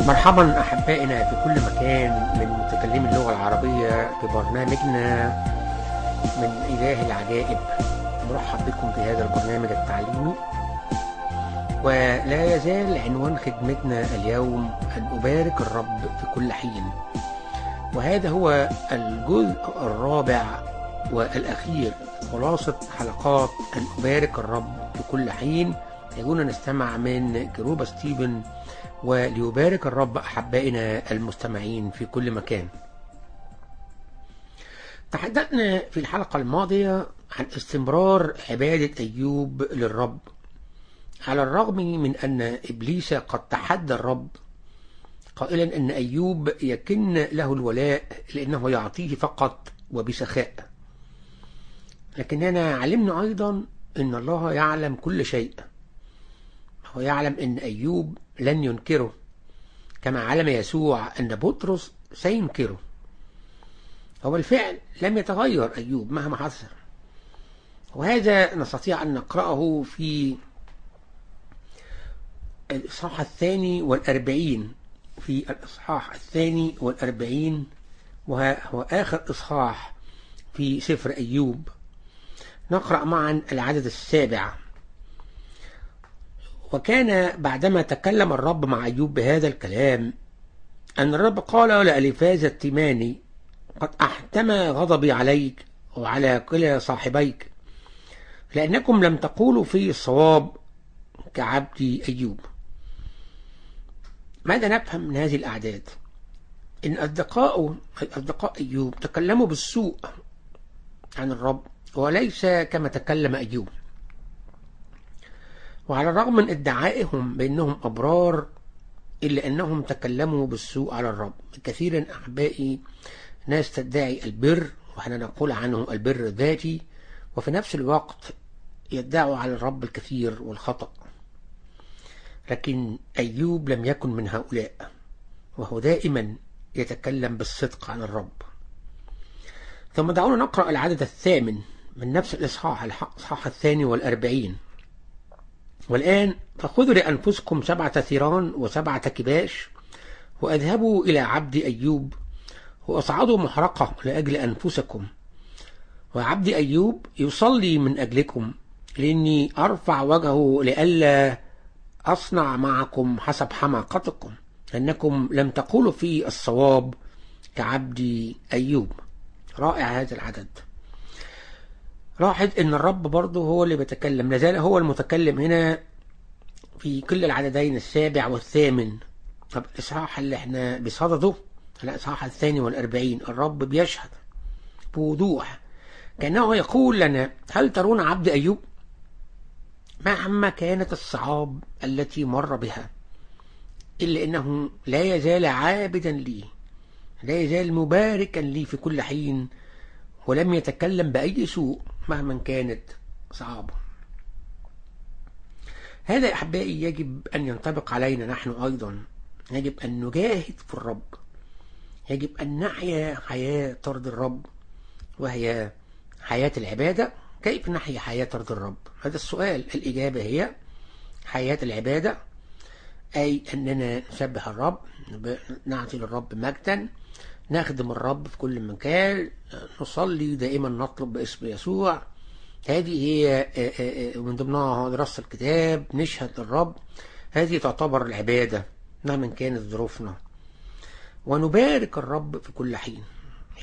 مرحبا أحبائنا في كل مكان من متكلمي اللغة العربية في برنامجنا من إله العجائب. مرحب بكم في هذا البرنامج التعليمي. ولا يزال عنوان خدمتنا اليوم أن أبارك الرب في كل حين. وهذا هو الجزء الرابع والأخير خلاصة حلقات أن أبارك الرب في كل حين. يقولون نستمع من كروبا ستيفن وليبارك الرب أحبائنا المستمعين في كل مكان. تحدثنا في الحلقة الماضية عن استمرار عبادة أيوب للرب على الرغم من أن إبليس قد تحدى الرب قائلا أن أيوب يكن له الولاء لأنه يعطيه فقط وبسخاء. لكننا علمنا أيضا أن الله يعلم كل شيء. هو يعلم أن أيوب لن ينكره كما علم يسوع أن بطرس سينكره. هو بالفعل لم يتغير أيوب مهما حصل. وهذا نستطيع أن نقرأه في الإصحاح الثاني والأربعين في الإصحاح الثاني والأربعين وهو آخر إصحاح في سفر أيوب. نقرأ معا العدد السابع. وكان بعدما تكلم الرب مع أيوب بهذا الكلام أن الرب قال لألفاز التيماني قد أحتمى غضبي عليك وعلى كلا صاحبيك لأنكم لم تقولوا في الصواب كعبدي أيوب. ماذا نفهم من هذه الأعداد؟ إن أصدقاؤه أصدقاء أيوب تكلموا بالسوء عن الرب وليس كما تكلم أيوب. وعلى الرغم من ادعائهم بأنهم أبرار إلا أنهم تكلموا بالسوء على الرب. كثيرا أحبائي ناس تدعي البر وإحنا نقول عنه البر الذاتي وفي نفس الوقت يدعوا على الرب الكثير والخطأ. لكن أيوب لم يكن من هؤلاء وهو دائما يتكلم بالصدق عن الرب. ثم دعونا نقرأ العدد الثامن من نفس الإصحاح الإصحاح الثاني والأربعين. والآن فخذوا لأنفسكم سبعة ثيران وسبعة كباش وأذهبوا إلى عبد أيوب وأصعدوا محرقة لأجل أنفسكم. وعبد أيوب يصلي من أجلكم لأني أرفع وجهه لئلا أصنع معكم حسب حماقتكم أنكم لم تقولوا في الصواب كعبد أيوب. رائع هذا العدد. لاحظ إن الرب برضه هو اللي بيتكلم. لازال هو المتكلم هنا في كل العددين السابع والثامن. طب الاصحاح اللي إحنا بصدده الاصحاح الثاني والأربعين. الرب بيشهد بوضوح كأنه يقول لنا هل ترون عبد أيوب؟ مهما كانت الصعاب التي مر بها إلا أنه لا يزال عابدا لي لا يزال مباركا لي في كل حين. ولم يتكلم بأي سوء مهما كانت صعابة. هذا أحبائي يجب أن ينطبق علينا نحن أيضا. يجب أن نجاهد في الرب. يجب أن نحيا حياة ترضي الرب وهي حياة العبادة. كيف نحيا حياة ترضي الرب؟ هذا السؤال. الإجابة هي حياة العبادة أي أننا نسبح الرب نعطي للرب مجدا نخدم الرب في كل مكان نصلي دائما نطلب باسم يسوع. هذه هي من ضمنها دراسة الكتاب نشهد للرب هذه تعتبر العبادة مهما كانت ظروفنا. ونبارك الرب في كل حين.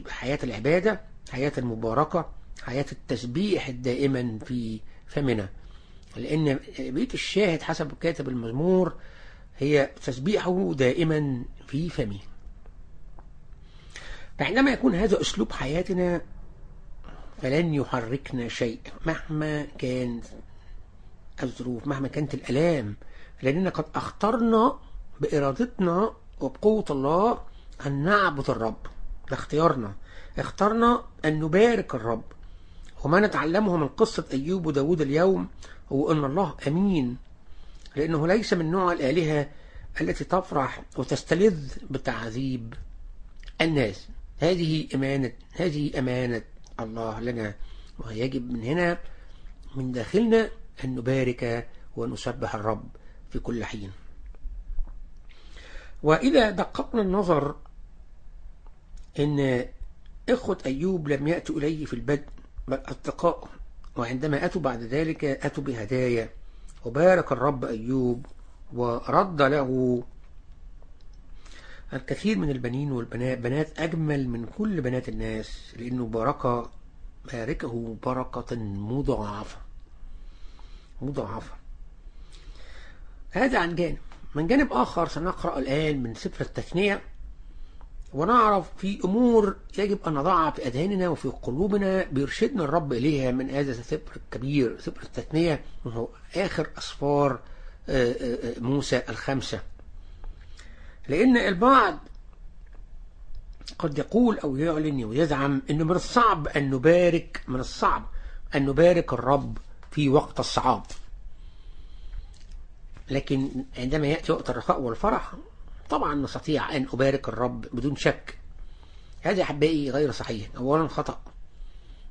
يبقى حياة العبادة حياة المباركة حياة التسبيح الدائما في فمنا. لأن بيت الشاهد حسب كاتب المزمور هي تسبيحه دائما في فمه فعندما يكون هذا أسلوب حياتنا فلن يحركنا شيء مهما كانت الظروف مهما كانت الألام لأننا قد أخترنا بإرادتنا وبقوة الله أن نعبد الرب. ده اختيارنا. اخترنا أن نبارك الرب. وما نتعلمه من قصة أيوب وداود اليوم هو أن الله أمين لأنه ليس من نوع الآلهة التي تفرح وتستلذ بتعذيب الناس. هذه أمانة هذه أمانة الله لنا ويجب من هنا من داخلنا أن نبارك ونسبح الرب في كل حين. وإذا دققنا النظر إن إخوة أيوب لم يأتوا إليه في البدء بل أصدقاء وعندما أتوا بعد ذلك أتوا بهدايا وبارك الرب أيوب ورد له الكثير من البنين والبنات بنات أجمل من كل بنات الناس لأنه بارك باركه بركة مضاعفة. مضاعفة. هذا عن جانب. من جانب آخر سنقرأ الآن من سفر التثنية ونعرف في أمور يجب أن نضعها في أذهاننا وفي قلوبنا بيرشدنا الرب إليها من هذا السفر الكبير سفر التثنية وهو آخر أسفار موسى الخمسة لأن البعض قد يقول أو يعلن ويزعم أنه من الصعب أن نبارك من الصعب أن نبارك الرب في وقت الصعاب. لكن عندما يأتي وقت الرخاء والفرح طبعا نستطيع أن أبارك الرب بدون شك. هذا أحبائي غير صحيح أولا خطأ.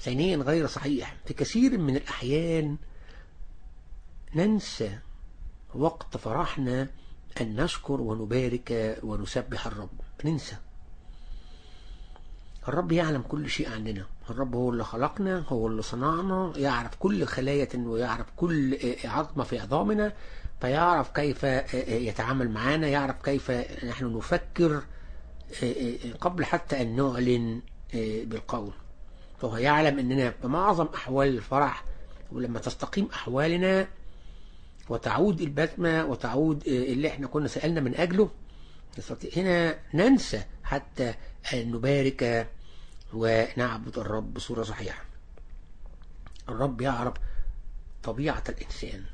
ثانيا غير صحيح. في كثير من الأحيان ننسى وقت فرحنا أن نشكر ونبارك ونسبح الرب. ننسى. الرب يعلم كل شيء عننا. الرب هو اللي خلقنا هو اللي صنعنا يعرف كل خلايا ويعرف كل عظمة في عظامنا فيعرف كيف يتعامل معنا يعرف كيف نحن نفكر قبل حتى أن نعلن بالقول. فهو يعلم أننا في معظم أحوال الفرح ولما تستقيم أحوالنا وتعود البسمة وتعود اللي إحنا كنا سألنا من أجله. نستطيع هنا ننسى حتى أن نبارك ونعبد الرب بصورة صحيحة. الرب يعرف طبيعة الإنسان.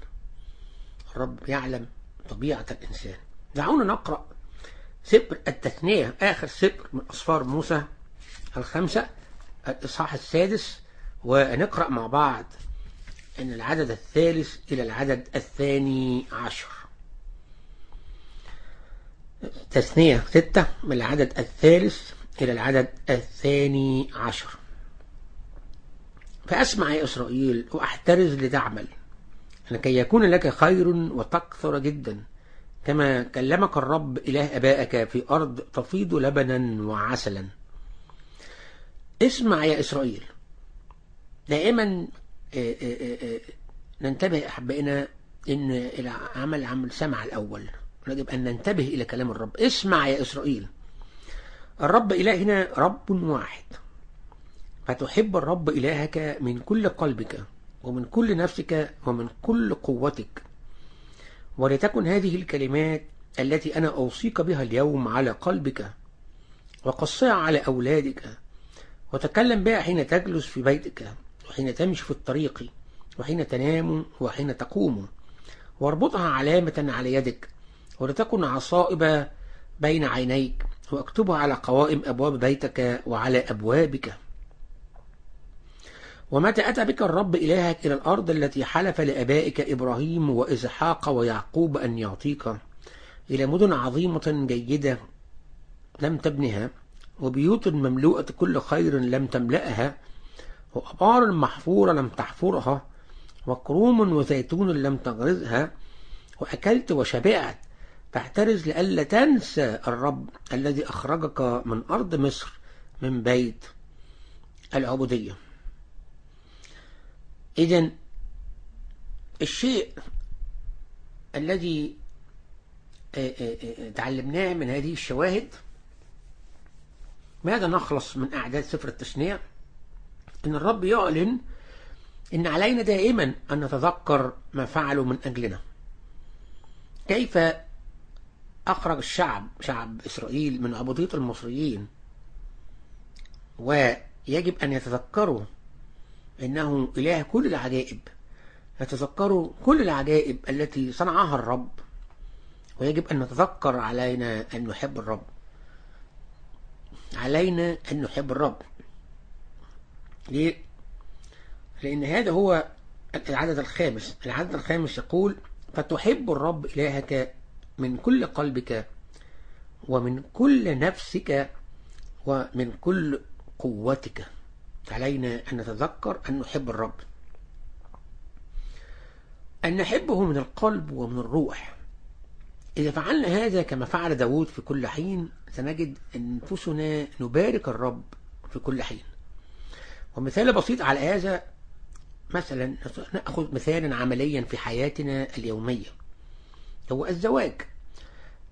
الرب يعلم طبيعة الإنسان. دعونا نقرأ سبر التثنية آخر سبر من أصفار موسى الخمسة الإصحاح السادس ونقرأ مع بعض. أن العدد الثالث إلى العدد الثاني عشر. تثنية ستة من العدد الثالث إلى العدد الثاني عشر. فأسمع يا إسرائيل وأحترز لتعمل لكي يكون لك خير وتكثر جدا كما كلمك الرب إله أبائك في أرض تفيض لبنا وعسلا. اسمع يا إسرائيل دائما ننتبه أحبائنا إن إلى عمل عمل سمع الأول. يجب أن ننتبه إلى كلام الرب. اسمع يا إسرائيل. الرب إلهنا رب واحد. فتحب الرب إلهك من كل قلبك ومن كل نفسك ومن كل قوتك. ولتكن هذه الكلمات التي أنا أوصيك بها اليوم على قلبك وقصها على أولادك. وتكلم بها حين تجلس في بيتك. وحين تمشي في الطريق وحين تنام وحين تقوم. واربطها علامة على يدك ولتكن عصائب بين عينيك واكتبها على قوائم أبواب بيتك وعلى أبوابك. ومتى أتى بك الرب إلهك إلى الأرض التي حلف لأبائك إبراهيم وإسحاق ويعقوب أن يعطيك؟ إلى مدن عظيمة جيدة لم تبنها وبيوت مملوءة كل خير لم تملأها وأبار محفورة لم تحفرها وكروم وزيتون لم تغرزها وأكلت وشبعت. فاحترز لئلا تنسى الرب الذي أخرجك من أرض مصر من بيت العبودية. إذا الشيء الذي تعلمناه من هذه الشواهد ماذا نخلص من أعداد سفر التثنية إن الرب يعلن إن علينا دائما أن نتذكر ما فعلوا من أجلنا. كيف أخرج الشعب شعب إسرائيل من عبودية المصريين؟ ويجب أن يتذكروا إنه إله كل العجائب. يتذكروا كل العجائب التي صنعها الرب. ويجب أن نتذكر علينا أن نحب الرب. علينا أن نحب الرب. ليه؟ لأن هذا هو العدد الخامس. العدد الخامس يقول فتحب الرب إلهك من كل قلبك ومن كل نفسك ومن كل قوتك علينا أن نتذكر أن نحب الرب. أن نحبه من القلب ومن الروح. إذا فعلنا هذا كما فعل داود في كل حين سنجد أنفسنا نبارك الرب في كل حين. ومثال بسيط على هذا مثلا نأخذ مثالا عمليا في حياتنا اليومية. هو الزواج.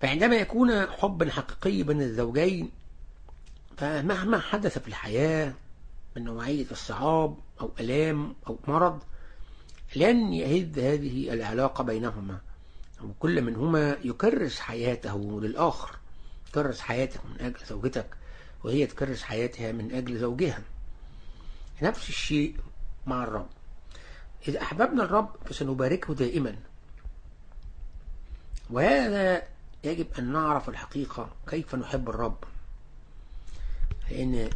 فعندما يكون حبا حقيقي بين الزوجين فمهما حدث في الحياة من نوعية الصعاب أو ألام أو مرض لن يهد هذه العلاقة بينهما. وكل منهما يكرس حياته للآخر. يكرس حياته من أجل زوجتك وهي تكرس حياتها من أجل زوجها. نفس الشيء مع الرب. إذا أحببنا الرب فسنباركه دائما. وهذا يجب أن نعرف الحقيقة كيف نحب الرب. لأن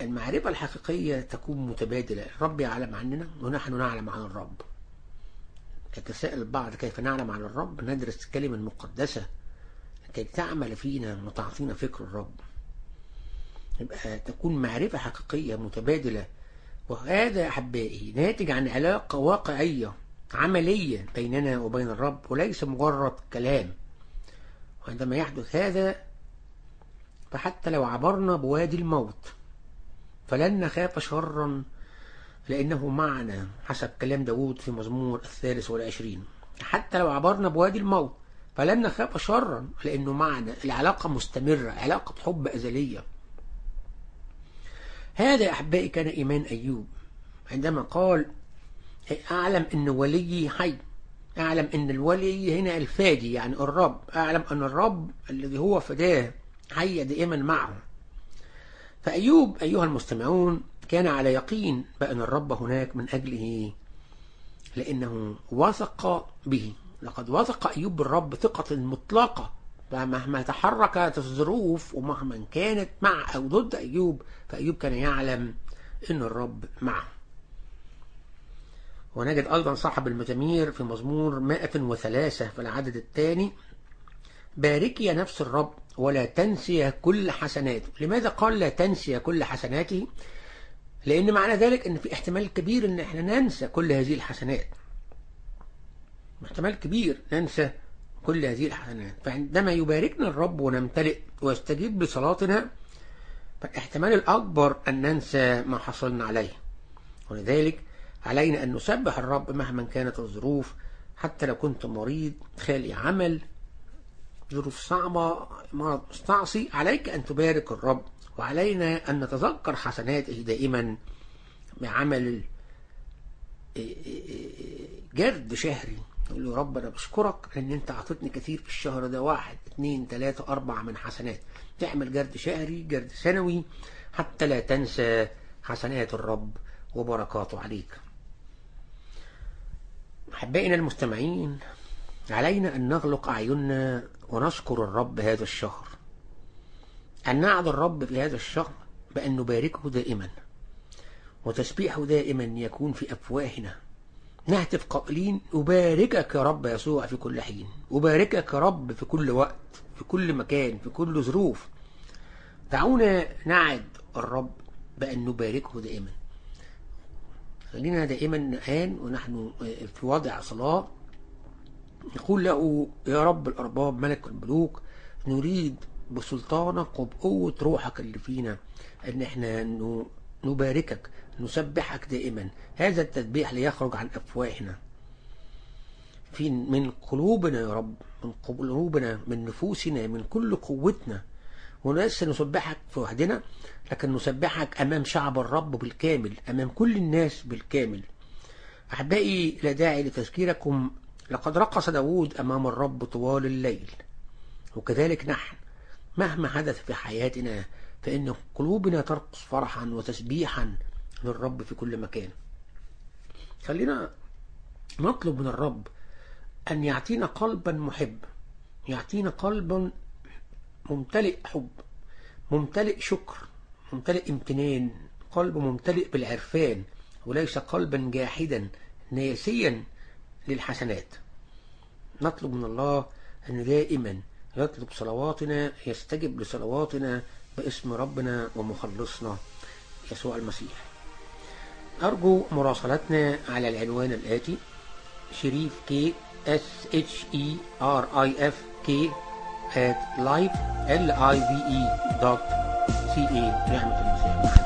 المعرفة الحقيقية تكون متبادلة. الرب يعلم عننا ونحن نعلم عن الرب. يتساءل البعض كيف نعلم عن الرب ندرس الكلمة المقدسة كي تعمل فينا وتعطينا فكر الرب. يبقى تكون معرفة حقيقية متبادلة وهذا أحبائي ناتج عن علاقة واقعية عملية بيننا وبين الرب وليس مجرد كلام. وعندما يحدث هذا فحتى لو عبرنا بوادي الموت فلن نخاف شرا لأنه معنا حسب كلام داود في مزمور الثالث والعشرين. حتى لو عبرنا بوادي الموت فلن نخاف شرا لأنه معنا. العلاقة مستمرة علاقة حب أزلية. هذا أحبائي كان إيمان أيوب. عندما قال أعلم أن وليي حي أعلم أن الولي هنا الفادي يعني الرب أعلم أن الرب الذي هو فداه حي دائما معه. فأيوب أيها المستمعون كان على يقين بأن الرب هناك من أجله لأنه وثق به. لقد وثق أيوب بالرب ثقة مطلقة. فمهما تحركت الظروف ومهما كانت مع أو ضد أيوب فأيوب كان يعلم أن الرب معه. ونجد أيضا صاحب المزامير في مزمور 103 في العدد الثاني باركي يا نفس الرب ولا تنسي كل حسناته. لماذا قال لا تنسي كل حسناته؟ لأن معنى ذلك أن في احتمال كبير أن إحنا ننسى كل هذه الحسنات. احتمال كبير ننسى كل هذه الحسنات فعندما يباركنا الرب ونمتلئ ويستجيب لصلاتنا فالاحتمال الأكبر أن ننسى ما حصلنا عليه. ولذلك علينا أن نسبح الرب مهما كانت الظروف حتى لو كنت مريض خالي عمل ظروف صعبة مرض مستعصي عليك أن تبارك الرب. وعلينا أن نتذكر حسناته دائما بعمل جرد شهري. يقول له رب أنا بشكرك أن أنت أعطتني كثير في الشهر ده. واحد اثنين ثلاثة أربعة من حسنات. تعمل جرد شهري جرد سنوي. حتى لا تنسى حسنات الرب وبركاته عليك. أحبائنا المستمعين علينا أن نغلق أعيننا ونشكر الرب هذا الشهر. أن نعد الرب في هذا الشهر بأن نباركه دائما. وتسبيحه دائما يكون في أفواهنا. نهتف قائلين أباركك يا رب يسوع في كل حين. أباركك يا رب في كل وقت في كل مكان في كل ظروف. دعونا نعد الرب بأن نباركه دائما. خلينا دائما الآن ونحن في وضع صلاة. نقول له يا رب الأرباب ملك الملوك نريد بسلطانك وبقوة روحك اللي فينا أن إحنا نباركك نسبحك دائما. هذا التسبيح ليخرج عن أفواهنا. في من قلوبنا يا رب من قلوبنا من نفوسنا من كل قوتنا. وليس نسبحك في وحدنا لكن نسبحك أمام شعب الرب بالكامل أمام كل الناس بالكامل. أحبائي لا داعي لتذكيركم لقد رقص داود أمام الرب طوال الليل. وكذلك نحن. مهما حدث في حياتنا فإن قلوبنا ترقص فرحا وتسبيحا. للرب في كل مكان. خلينا نطلب من الرب أن يعطينا قلبا محب يعطينا قلبا ممتلئ حب ممتلئ شكر ممتلئ امتنان قلب ممتلئ بالعرفان وليس قلبا جاحدا ناسيا للحسنات. نطلب من الله أن دائما يطلب صلواتنا يستجب لصلواتنا باسم ربنا ومخلصنا يسوع المسيح. أرجو مراسلتنا على العنوان الآتي شريف K S H E R I F k at live l i v e dot c a. نعمة المسيح